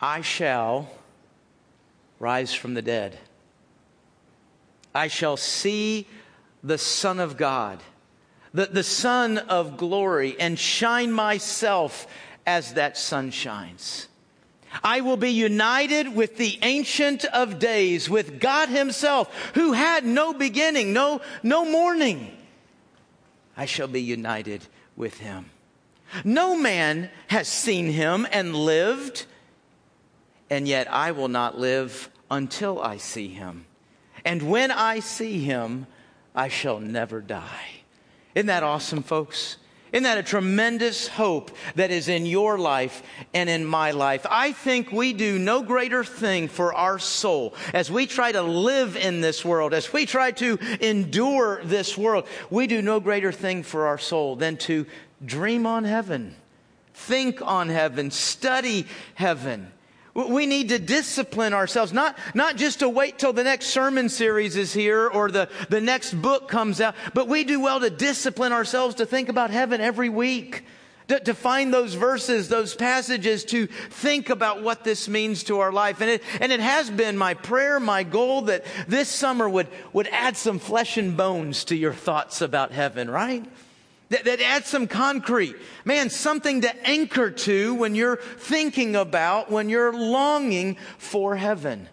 I shall rise from the dead. I shall see the Son of God, the, the Son of glory, and shine myself as that sun shines. I will be united with the Ancient of Days, with God Himself, who had no beginning, no, no morning. I shall be united with Him. No man has seen Him and lived, and yet I will not live until I see Him. And when I see Him, I shall never die. Isn't that awesome, folks? Isn't that a tremendous hope that is in your life and in my life? I think we do no greater thing for our soul as we try to live in this world, as we try to endure this world. We do no greater thing for our soul than to dream on heaven, think on heaven, study heaven. We need to discipline ourselves, not, not just to wait till the next sermon series is here or the, the next book comes out, but we do well to discipline ourselves to think about heaven every week. To, to, find those verses, those passages, to think about what this means to our life. And it, and it has been my prayer, my goal that this summer would, would add some flesh and bones to your thoughts about heaven, right? That, that adds some concrete. Man, something to anchor to when you're thinking about, when you're longing for heaven.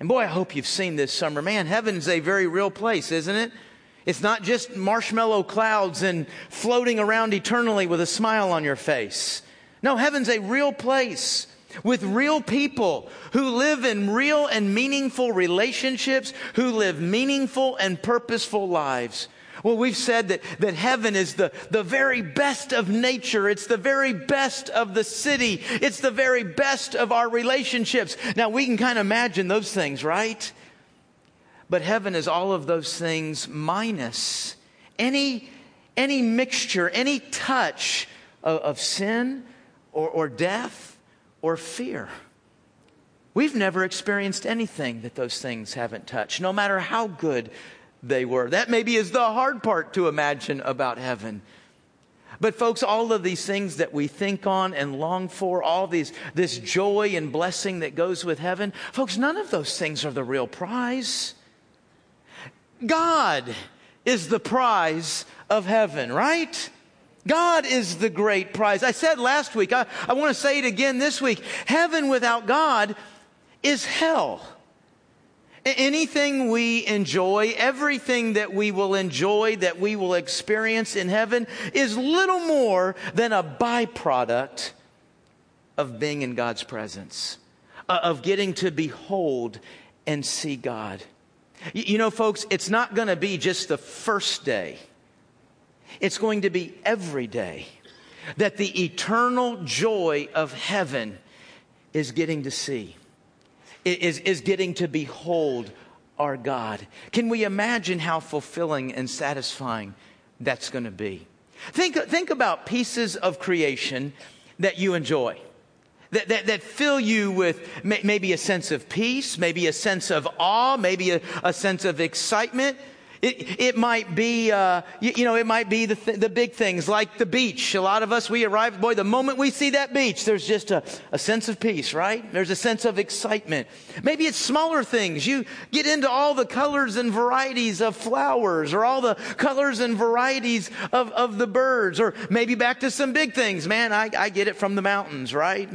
And boy, I hope you've seen this summer. Man, heaven's a very real place, isn't it? It's not just marshmallow clouds and floating around eternally with a smile on your face. No, heaven's a real place with real people who live in real and meaningful relationships, who live meaningful and purposeful lives. Well, we've said that, that heaven is the, the very best of nature. It's the very best of the city. It's the very best of our relationships. Now, we can kind of imagine those things, right? But heaven is all of those things minus any, any mixture, any touch of, of sin or, or death or fear. We've never experienced anything that those things haven't touched, no matter how good they were. That maybe is the hard part to imagine about heaven. But folks, all of these things that we think on and long for, all these, this joy and blessing that goes with heaven, folks, none of those things are the real prize. God is the prize of heaven, right? God is the great prize. I said last week, I, I want to say it again this week. Heaven without God is hell. Anything we enjoy, everything that we will enjoy, that we will experience in heaven, is little more than a byproduct of being in God's presence, of getting to behold and see God. You know, folks, it's not going to be just the first day, it's going to be every day that the eternal joy of heaven is getting to see is, is getting to behold our God. Can we imagine how fulfilling and satisfying that's going to be? Think, think about pieces of creation that you enjoy. That, that, that, fill you with maybe a sense of peace, maybe a sense of awe, maybe a, a sense of excitement. It, it might be, uh, you, you, know, it might be the, th- the big things like the beach. A lot of us, we arrive, boy, the moment we see that beach, there's just a, a sense of peace, right? There's a sense of excitement. Maybe it's smaller things. You get into all the colors and varieties of flowers or all the colors and varieties of, of the birds or maybe back to some big things. Man, I, I get it from the mountains, right?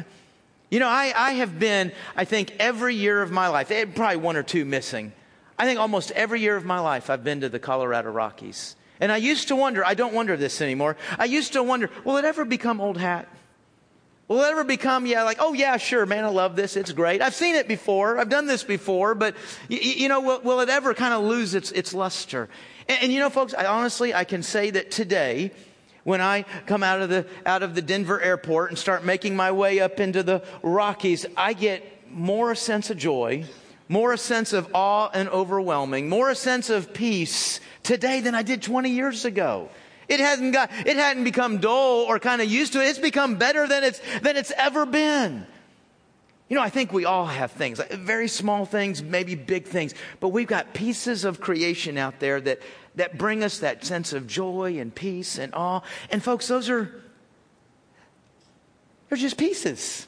You know, I, I have been, I think, every year of my life, eh, probably one or two missing. I think almost every year of my life I've been to the Colorado Rockies. And I used to wonder, I don't wonder this anymore. I used to wonder, will it ever become old hat? Will it ever become, yeah, like, oh yeah, sure, man, I love this. It's great. I've seen it before. I've done this before, but you, you know, will, will, it ever kind of lose its, its luster? And, and, you know, folks, I honestly, I can say that today, when I come out of the, out of the Denver airport and start making my way up into the Rockies, I get more sense of joy more a sense of awe and overwhelming, more a sense of peace today than I did 20 years ago. It hasn't got, it hadn't become dull or kind of used to it. It's become better than it's, than it's ever been. You know, I think we all have things, very small things, maybe big things, but we've got pieces of creation out there that, that bring us that sense of joy and peace and awe. And folks, those are, they're just pieces.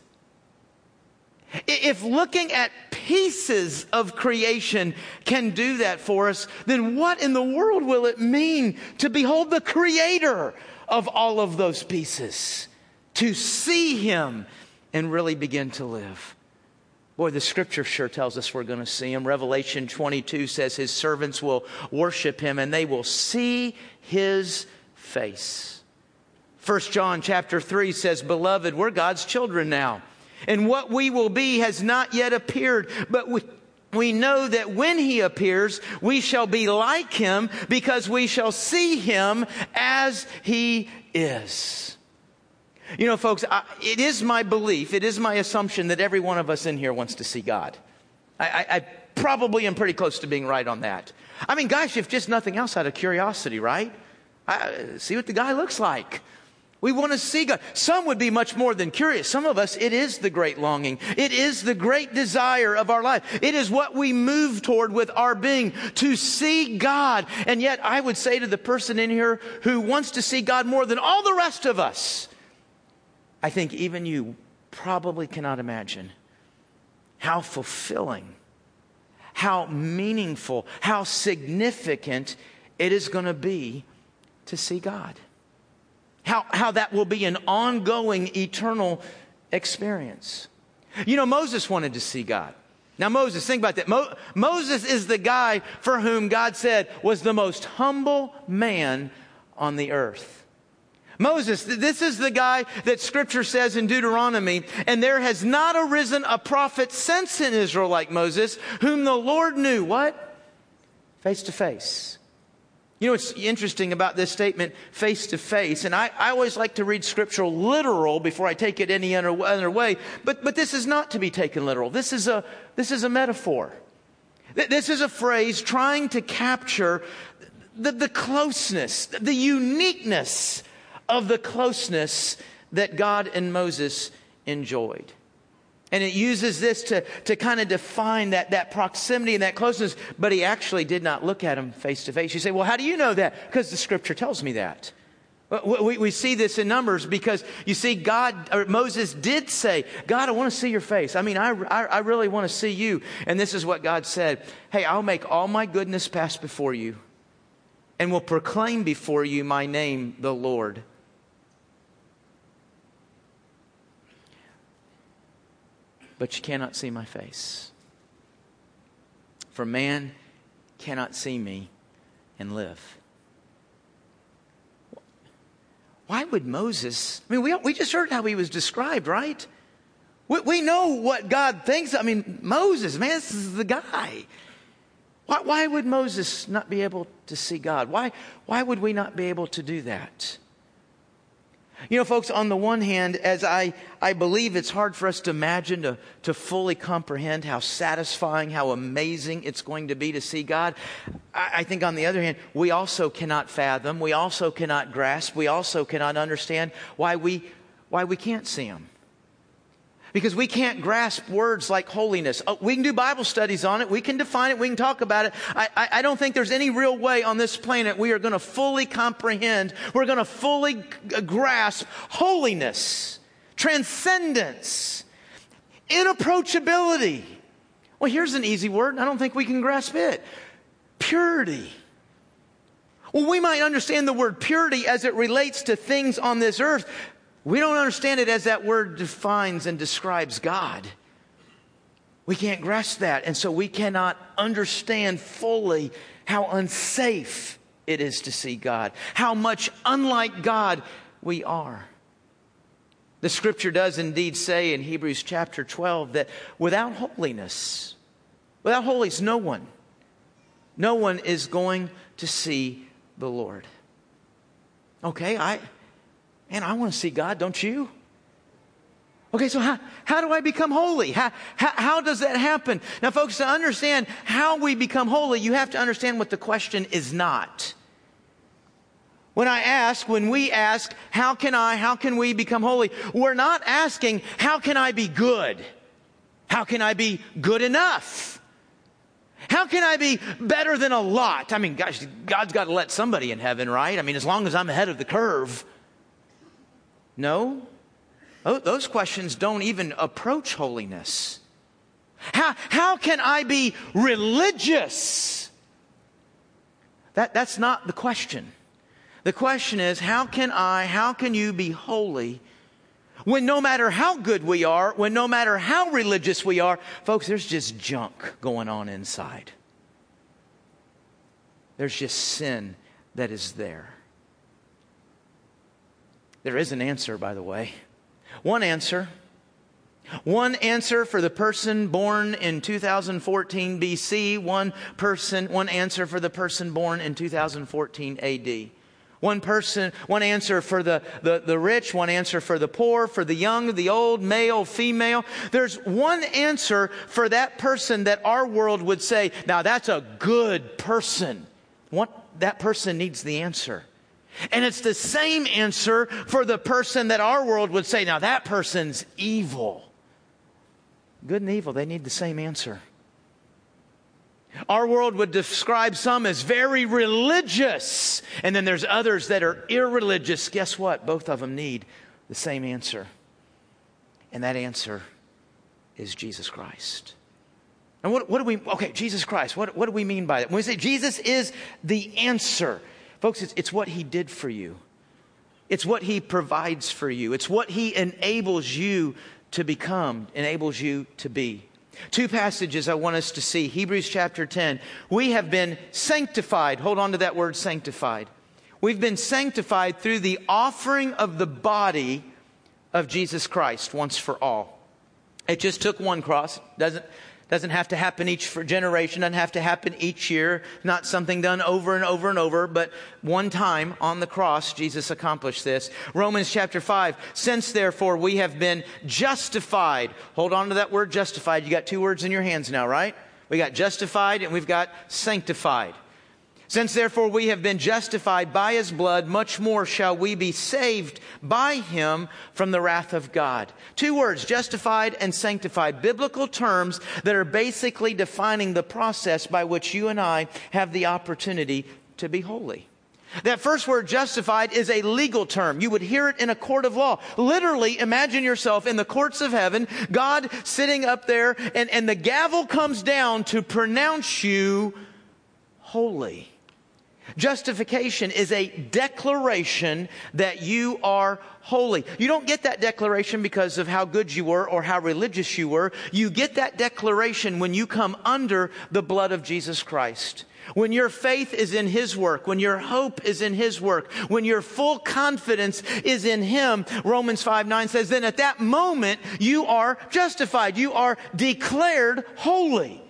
If looking at pieces of creation can do that for us, then what in the world will it mean to behold the creator of all of those pieces? To see him and really begin to live. Boy, the scripture sure tells us we're going to see him. Revelation 22 says his servants will worship him and they will see his face. 1 John chapter 3 says, Beloved, we're God's children now. And what we will be has not yet appeared, but we, we know that when he appears, we shall be like him because we shall see him as he is. You know, folks, I, it is my belief, it is my assumption that every one of us in here wants to see God. I, I, I probably am pretty close to being right on that. I mean, gosh, if just nothing else out of curiosity, right? I, see what the guy looks like. We want to see God. Some would be much more than curious. Some of us, it is the great longing. It is the great desire of our life. It is what we move toward with our being to see God. And yet I would say to the person in here who wants to see God more than all the rest of us, I think even you probably cannot imagine how fulfilling, how meaningful, how significant it is going to be to see God. How, how that will be an ongoing, eternal experience. You know, Moses wanted to see God. Now, Moses, think about that. Mo- Moses is the guy for whom God said was the most humble man on the earth. Moses, this is the guy that scripture says in Deuteronomy, and there has not arisen a prophet since in Israel like Moses, whom the Lord knew, what? Face to face. You know what's interesting about this statement, face to face, and I, I always like to read scriptural literal before I take it any other, other way, but, but this is not to be taken literal. This is a, this is a metaphor. This is a phrase trying to capture the, the closeness, the uniqueness of the closeness that God and Moses enjoyed. And it uses this to, to kind of define that, that proximity and that closeness, but he actually did not look at him face to face. You say, well, how do you know that? Because the scripture tells me that. We, we see this in Numbers because you see, God, or Moses did say, God, I want to see your face. I mean, I, I, I really want to see you. And this is what God said Hey, I'll make all my goodness pass before you and will proclaim before you my name, the Lord. But you cannot see my face. For man cannot see me and live. Why would Moses? I mean, we, we just heard how he was described, right? We, we know what God thinks. I mean, Moses, man, this is the guy. Why, why would Moses not be able to see God? Why, why would we not be able to do that? You know, folks, on the one hand, as I, I believe it's hard for us to imagine, to, to fully comprehend how satisfying, how amazing it's going to be to see God, I, I think on the other hand, we also cannot fathom, we also cannot grasp, we also cannot understand why we, why we can't see Him. Because we can't grasp words like holiness. Oh, we can do Bible studies on it. We can define it. We can talk about it. I, I, I don't think there's any real way on this planet we are going to fully comprehend, we're going to fully g- grasp holiness, transcendence, inapproachability. Well, here's an easy word. I don't think we can grasp it purity. Well, we might understand the word purity as it relates to things on this earth, we don't understand it as that word defines and describes God. We can't grasp that. And so we cannot understand fully how unsafe it is to see God, how much unlike God we are. The scripture does indeed say in Hebrews chapter 12 that without holiness, without holiness, no one, no one is going to see the Lord. Okay, I, Man, I want to see God, don't you? Okay, so how, how do I become holy? How, how, how, does that happen? Now, folks, to understand how we become holy, you have to understand what the question is not. When I ask, when we ask, how can I, how can we become holy? We're not asking, how can I be good? How can I be good enough? How can I be better than a lot? I mean, gosh, God's got to let somebody in heaven, right? I mean, as long as I'm ahead of the curve. No. Those questions don't even approach holiness. How, how can I be religious? That, that's not the question. The question is, how can I, how can you be holy when no matter how good we are, when no matter how religious we are, folks, there's just junk going on inside. There's just sin that is there. There is an answer, by the way. One answer. One answer for the person born in 2014 BC, one person, one answer for the person born in 2014 AD. One person, one answer for the, the, the rich, one answer for the poor, for the young, the old, male, female. There's one answer for that person that our world would say, now that's a good person. What, that person needs the answer. And it's the same answer for the person that our world would say, now that person's evil. Good and evil, they need the same answer. Our world would describe some as very religious, and then there's others that are irreligious. Guess what? Both of them need the same answer. And that answer is Jesus Christ. And what, what do we, okay, Jesus Christ, what, what do we mean by that? When we say Jesus is the answer, folks, it's, it's what he did for you. It's what he provides for you. It's what he enables you to become, enables you to be. Two passages I want us to see. Hebrews chapter 10. We have been sanctified. Hold on to that word sanctified. We've been sanctified through the offering of the body of Jesus Christ once for all. It just took one cross. Doesn't, doesn't have to happen each generation, doesn't have to happen each year, not something done over and over and over, but one time on the cross, Jesus accomplished this. Romans chapter 5, since therefore we have been justified. Hold on to that word justified. You got two words in your hands now, right? We got justified and we've got sanctified. Since therefore we have been justified by his blood, much more shall we be saved by him from the wrath of God. Two words, justified and sanctified, biblical terms that are basically defining the process by which you and I have the opportunity to be holy. That first word, justified, is a legal term. You would hear it in a court of law. Literally, imagine yourself in the courts of heaven, God sitting up there, and, and the gavel comes down to pronounce you holy. Justification is a declaration that you are holy. You don't get that declaration because of how good you were or how religious you were. You get that declaration when you come under the blood of Jesus Christ. When your faith is in His work, when your hope is in His work, when your full confidence is in Him, Romans 5 9 says, then at that moment you are justified. You are declared holy.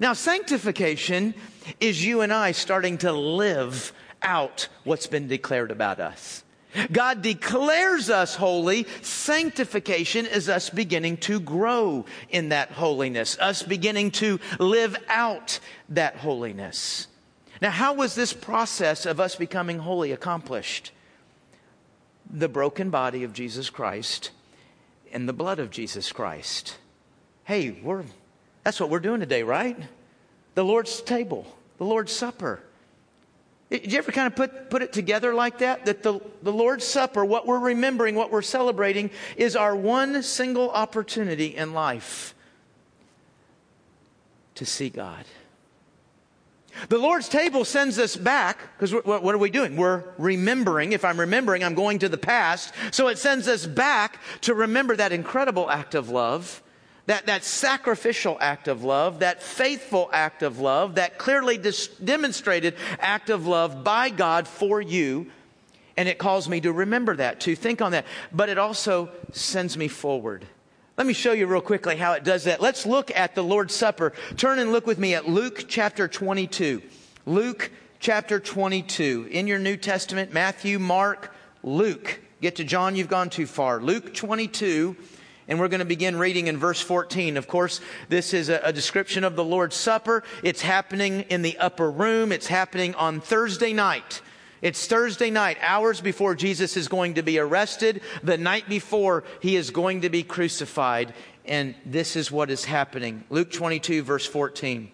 Now, sanctification is you and I starting to live out what's been declared about us. God declares us holy. Sanctification is us beginning to grow in that holiness, us beginning to live out that holiness. Now, how was this process of us becoming holy accomplished? The broken body of Jesus Christ and the blood of Jesus Christ. Hey, we're, that's what we're doing today, right? The Lord's table the Lord's Supper. Did you ever kind of put, put it together like that? That the, the Lord's Supper, what we're remembering, what we're celebrating, is our one single opportunity in life to see God. The Lord's table sends us back, because what, what are we doing? We're remembering. If I'm remembering, I'm going to the past. So it sends us back to remember that incredible act of love that, that sacrificial act of love, that faithful act of love, that clearly dis- demonstrated act of love by God for you. And it calls me to remember that, to think on that. But it also sends me forward. Let me show you real quickly how it does that. Let's look at the Lord's Supper. Turn and look with me at Luke chapter 22. Luke chapter 22. In your New Testament, Matthew, Mark, Luke. Get to John, you've gone too far. Luke 22 and we're going to begin reading in verse 14. Of course, this is a, a, description of the Lord's Supper. It's happening in the upper room. It's happening on Thursday night. It's Thursday night, hours before Jesus is going to be arrested, the night before he is going to be crucified. And this is what is happening. Luke 22, verse 14.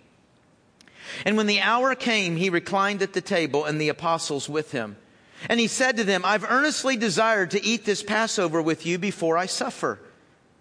And when the hour came, he reclined at the table and the apostles with him. And he said to them, I've earnestly desired to eat this Passover with you before I suffer.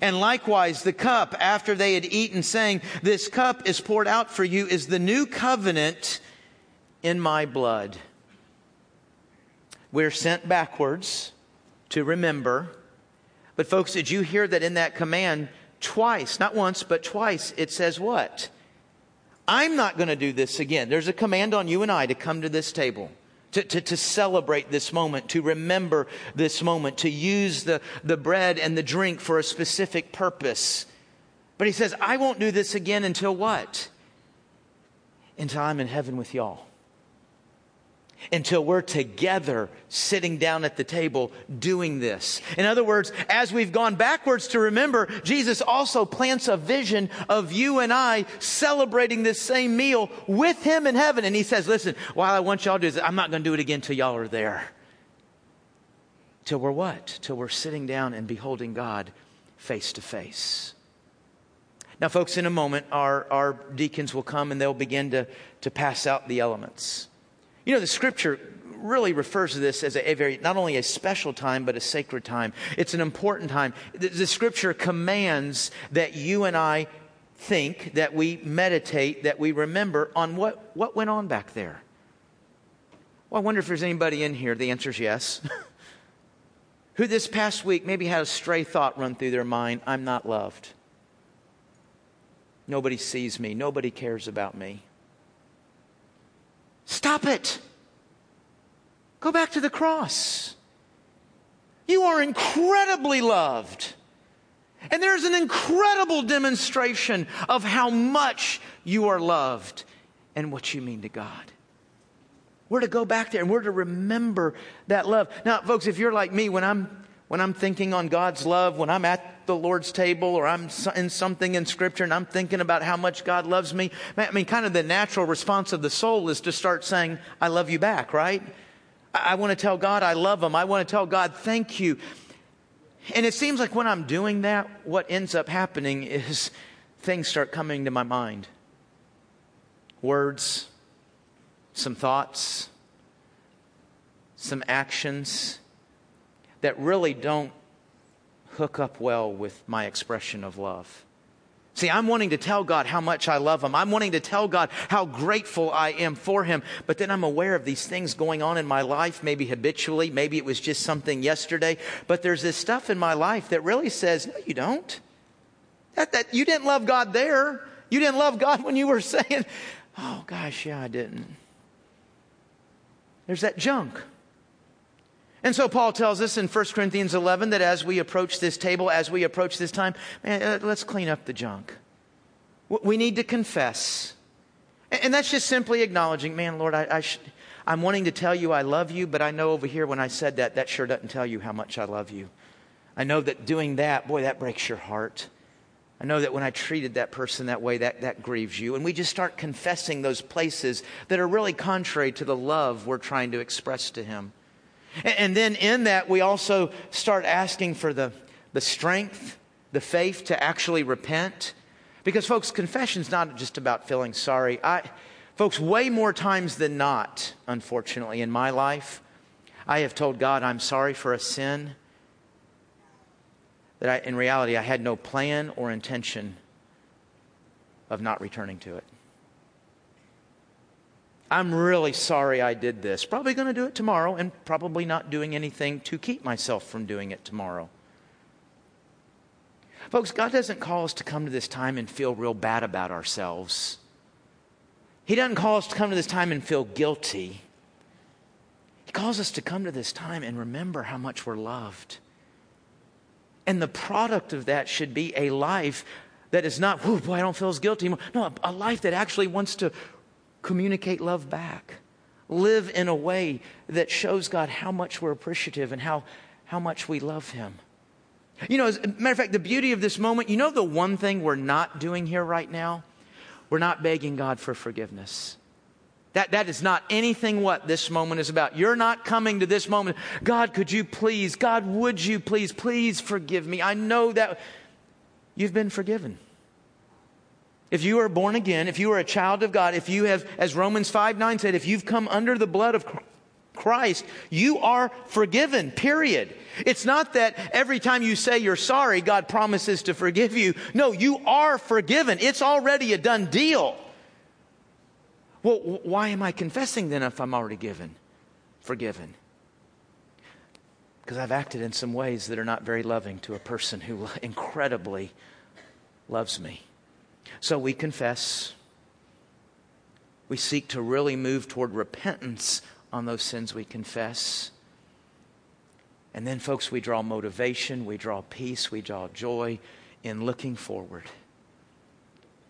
And likewise, the cup, after they had eaten, saying, This cup is poured out for you, is the new covenant in my blood. We're sent backwards to remember. But, folks, did you hear that in that command, twice, not once, but twice, it says what? I'm not going to do this again. There's a command on you and I to come to this table. To, to, to, celebrate this moment, to remember this moment, to use the, the bread and the drink for a specific purpose. But he says, I won't do this again until what? Until I'm in heaven with y'all until we're together sitting down at the table doing this. In other words, as we've gone backwards to remember, Jesus also plants a vision of you and I celebrating this same meal with Him in heaven. And He says, Listen, while I want y'all to do this, I'm not going to do it again till y'all are there. Till we're what? Till we're sitting down and beholding God face to face. Now, folks, in a moment, our, our deacons will come and they'll begin to, to pass out the elements. You know, the scripture really refers to this as a, a, very, not only a special time, but a sacred time. It's an important time. The, the scripture commands that you and I think, that we meditate, that we remember on what, what went on back there. Well, I wonder if there's anybody in here. The answer is yes. Who this past week maybe had a stray thought run through their mind I'm not loved. Nobody sees me. Nobody cares about me. Stop it. Go back to the cross. You are incredibly loved. And there's an incredible demonstration of how much you are loved and what you mean to God. We're to go back there and we're to remember that love. Now, folks, if you're like me, when I'm when I'm thinking on God's love, when I'm at the Lord's table or I'm in something in Scripture and I'm thinking about how much God loves me, I mean, kind of the natural response of the soul is to start saying, I love you back, right? I, want to tell God I love Him. I want to tell God, thank you. And it seems like when I'm doing that, what ends up happening is things start coming to my mind words, some thoughts, some actions that really don't hook up well with my expression of love. See, I'm wanting to tell God how much I love Him. I'm wanting to tell God how grateful I am for Him. But then I'm aware of these things going on in my life, maybe habitually, maybe it was just something yesterday. But there's this stuff in my life that really says, no, you don't. That, that, you didn't love God there. You didn't love God when you were saying, oh gosh, yeah, I didn't. There's that junk. And so Paul tells us in 1 Corinthians 11 that as we approach this table, as we approach this time, man, uh, let's clean up the junk. We need to confess. And that's just simply acknowledging, man, Lord, I, I sh- I'm wanting to tell you I love you, but I know over here when I said that, that sure doesn't tell you how much I love you. I know that doing that, boy, that breaks your heart. I know that when I treated that person that way, that, that grieves you. And we just start confessing those places that are really contrary to the love we're trying to express to Him. And then in that, we also start asking for the, the strength, the faith to actually repent. Because, folks, confession is not just about feeling sorry. I, folks, way more times than not, unfortunately, in my life, I have told God I'm sorry for a sin that I, in reality I had no plan or intention of not returning to it. I'm really sorry I did this. Probably going to do it tomorrow and probably not doing anything to keep myself from doing it tomorrow. Folks, God doesn't call us to come to this time and feel real bad about ourselves. He doesn't call us to come to this time and feel guilty. He calls us to come to this time and remember how much we're loved. And the product of that should be a life that is not, oh boy, I don't feel as guilty anymore. No, a life that actually wants to communicate love back. Live in a way that shows God how much we're appreciative and how, how much we love Him. You know, as a matter of fact, the beauty of this moment, you know, the one thing we're not doing here right now? We're not begging God for forgiveness. That, that is not anything what this moment is about. You're not coming to this moment, God, could you please, God, would you please, please forgive me. I know that you've been forgiven. If you are born again, if you are a child of God, if you have, as Romans 5 9 said, if you've come under the blood of Christ, you are forgiven, period. It's not that every time you say you're sorry, God promises to forgive you. No, you are forgiven. It's already a done deal. Well, why am I confessing then if I'm already given, forgiven? Because I've acted in some ways that are not very loving to a person who incredibly loves me. So we confess. We seek to really move toward repentance on those sins we confess. And then, folks, we draw motivation, we draw peace, we draw joy in looking forward.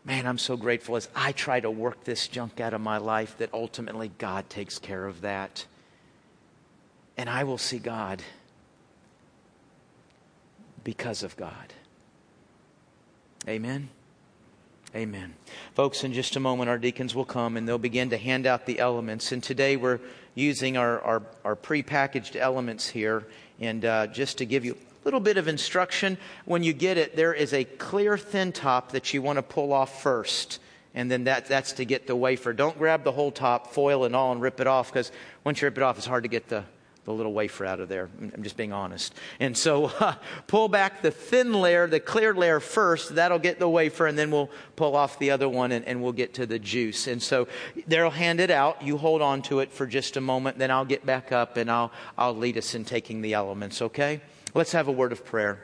Man, I'm so grateful as I try to work this junk out of my life that ultimately God takes care of that. And I will see God because of God. Amen. Amen. Folks, in just a moment, our deacons will come and they'll begin to hand out the elements. And today we're using our, our, our prepackaged elements here. And uh, just to give you a little bit of instruction. When you get it, there is a clear thin top that you want to pull off first. And then that, that's to get the wafer. Don't grab the whole top, foil and all, and rip it off because once you rip it off, it's hard to get the, the little wafer out of there. I'm just being honest. And so uh, pull back the thin layer, the clear layer first. That'll get the wafer, and then we'll pull off the other one and, and we'll get to the juice. And so they'll hand it out. You hold on to it for just a moment. Then I'll get back up and I'll, I'll lead us in taking the elements, okay? Let's have a word of prayer.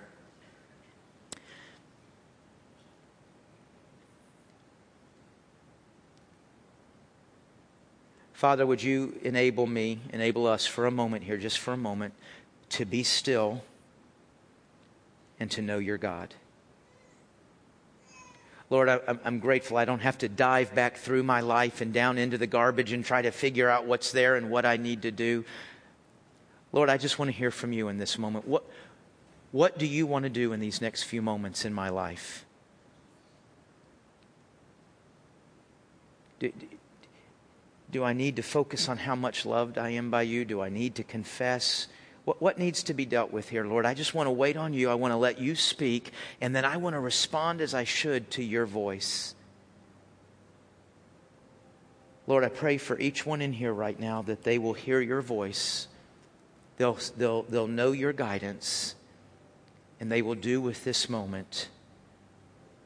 Father, would you enable me, enable us for a moment here, just for a moment, to be still and to know your God? Lord, I, am grateful I don't have to dive back through my life and down into the garbage and try to figure out what's there and what I need to do. Lord, I just want to hear from you in this moment. What, what do you want to do in these next few moments in my life? Do, do I need to focus on how much loved I am by you? Do I need to confess? What, what needs to be dealt with here, Lord? I just want to wait on you. I want to let you speak, and then I want to respond as I should to your voice. Lord, I pray for each one in here right now that they will hear your voice They'll, they'll, they'll know your guidance, and they will do with this moment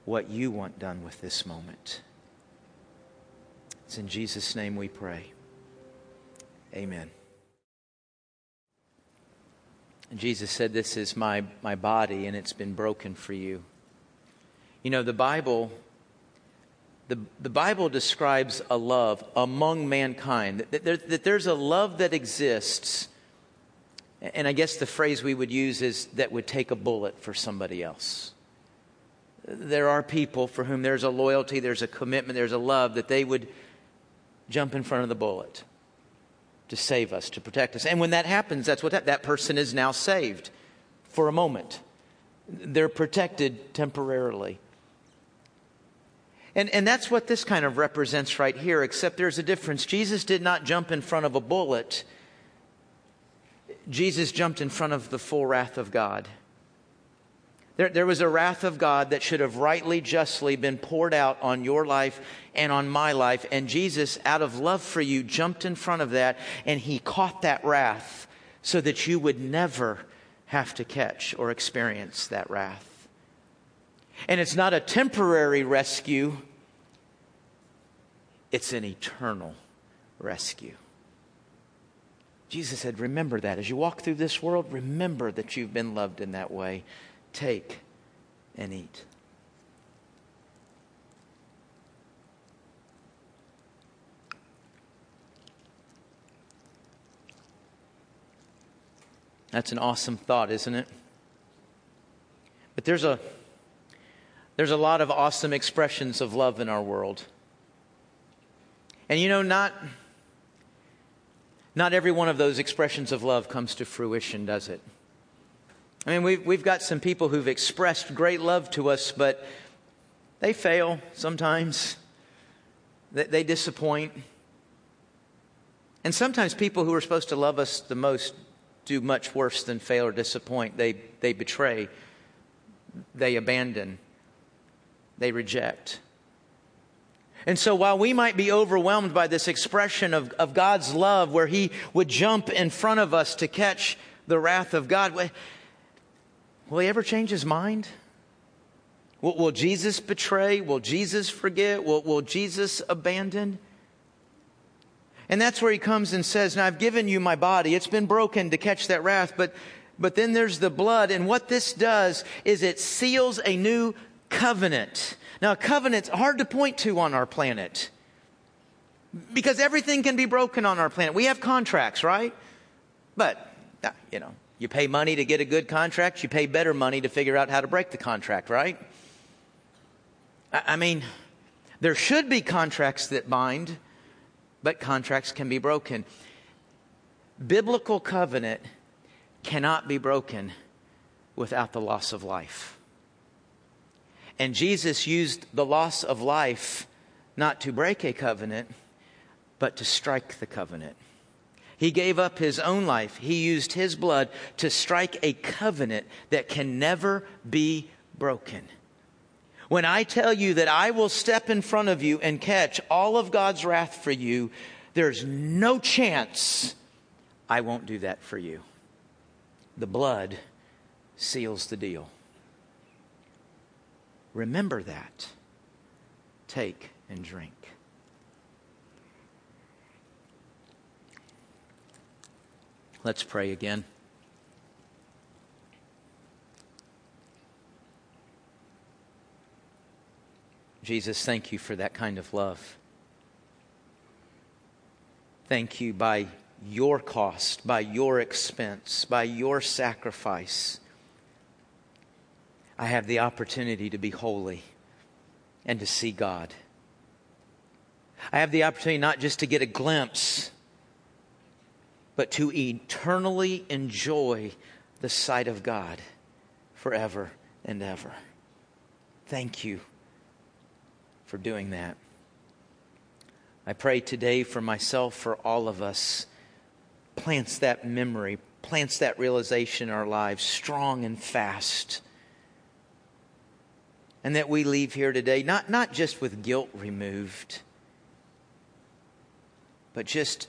what you want done with this moment. It's in Jesus' name we pray. Amen. And Jesus said, This is my, my body, and it's been broken for you. You know, the Bible. The, the Bible describes a love among mankind, that, that, that there's a love that exists and I guess the phrase we would use is that would take a bullet for somebody else. There are people for whom there's a loyalty, there's a commitment, there's a love that they would jump in front of the bullet to save us, to protect us. And when that happens, that's what that, that person is now saved for a moment. They're protected temporarily. And, and that's what this kind of represents right here, except there's a difference. Jesus did not jump in front of a bullet Jesus jumped in front of the full wrath of God. There, there, was a wrath of God that should have rightly, justly been poured out on your life and on my life. And Jesus, out of love for you, jumped in front of that and he caught that wrath so that you would never have to catch or experience that wrath. And it's not a temporary rescue, it's an eternal rescue. Jesus said, Remember that. As you walk through this world, remember that you've been loved in that way. Take and eat. That's an awesome thought, isn't it? But there's a there's a lot of awesome expressions of love in our world. And you know, not not every one of those expressions of love comes to fruition, does it? I mean, we've, we've got some people who've expressed great love to us, but they fail sometimes. They, they disappoint. And sometimes people who are supposed to love us the most do much worse than fail or disappoint. They, they betray, they abandon, they reject. And so, while we might be overwhelmed by this expression of, of God's love, where He would jump in front of us to catch the wrath of God, will He ever change His mind? Will, will Jesus betray? Will Jesus forget? Will, will Jesus abandon? And that's where he comes and says, Now I've given you my body. It's been broken to catch that wrath, but, but then there's the blood. And what this does is it seals a new covenant. Now, a covenant's hard to point to on our planet because everything can be broken on our planet. We have contracts, right? But, you know, you pay money to get a good contract, you pay better money to figure out how to break the contract, right? I mean, there should be contracts that bind, but contracts can be broken. Biblical covenant cannot be broken without the loss of life. And Jesus used the loss of life not to break a covenant, but to strike the covenant. He gave up his own life. He used his blood to strike a covenant that can never be broken. When I tell you that I will step in front of you and catch all of God's wrath for you, there's no chance I won't do that for you. The blood seals the deal. Remember that. Take and drink. Let's pray again. Jesus, thank you for that kind of love. Thank you by your cost, by your expense, by your sacrifice. I have the opportunity to be holy and to see God. I have the opportunity not just to get a glimpse, but to eternally enjoy the sight of God forever and ever. Thank you for doing that. I pray today for myself, for all of us, plants that memory, plants that realization in our lives strong and fast. And that we leave here today not, not just with guilt removed, but just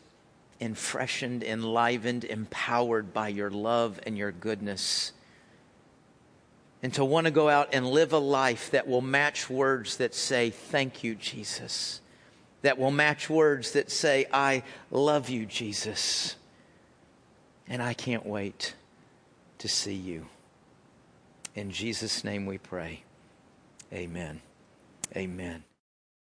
enfreshened, enlivened, empowered by your love and your goodness and to want to go out and live a life that will match words that say, Thank you, Jesus. That will match words that say, I love you, Jesus. And I can't wait to see you. In Jesus' name we pray. Amen. Amen.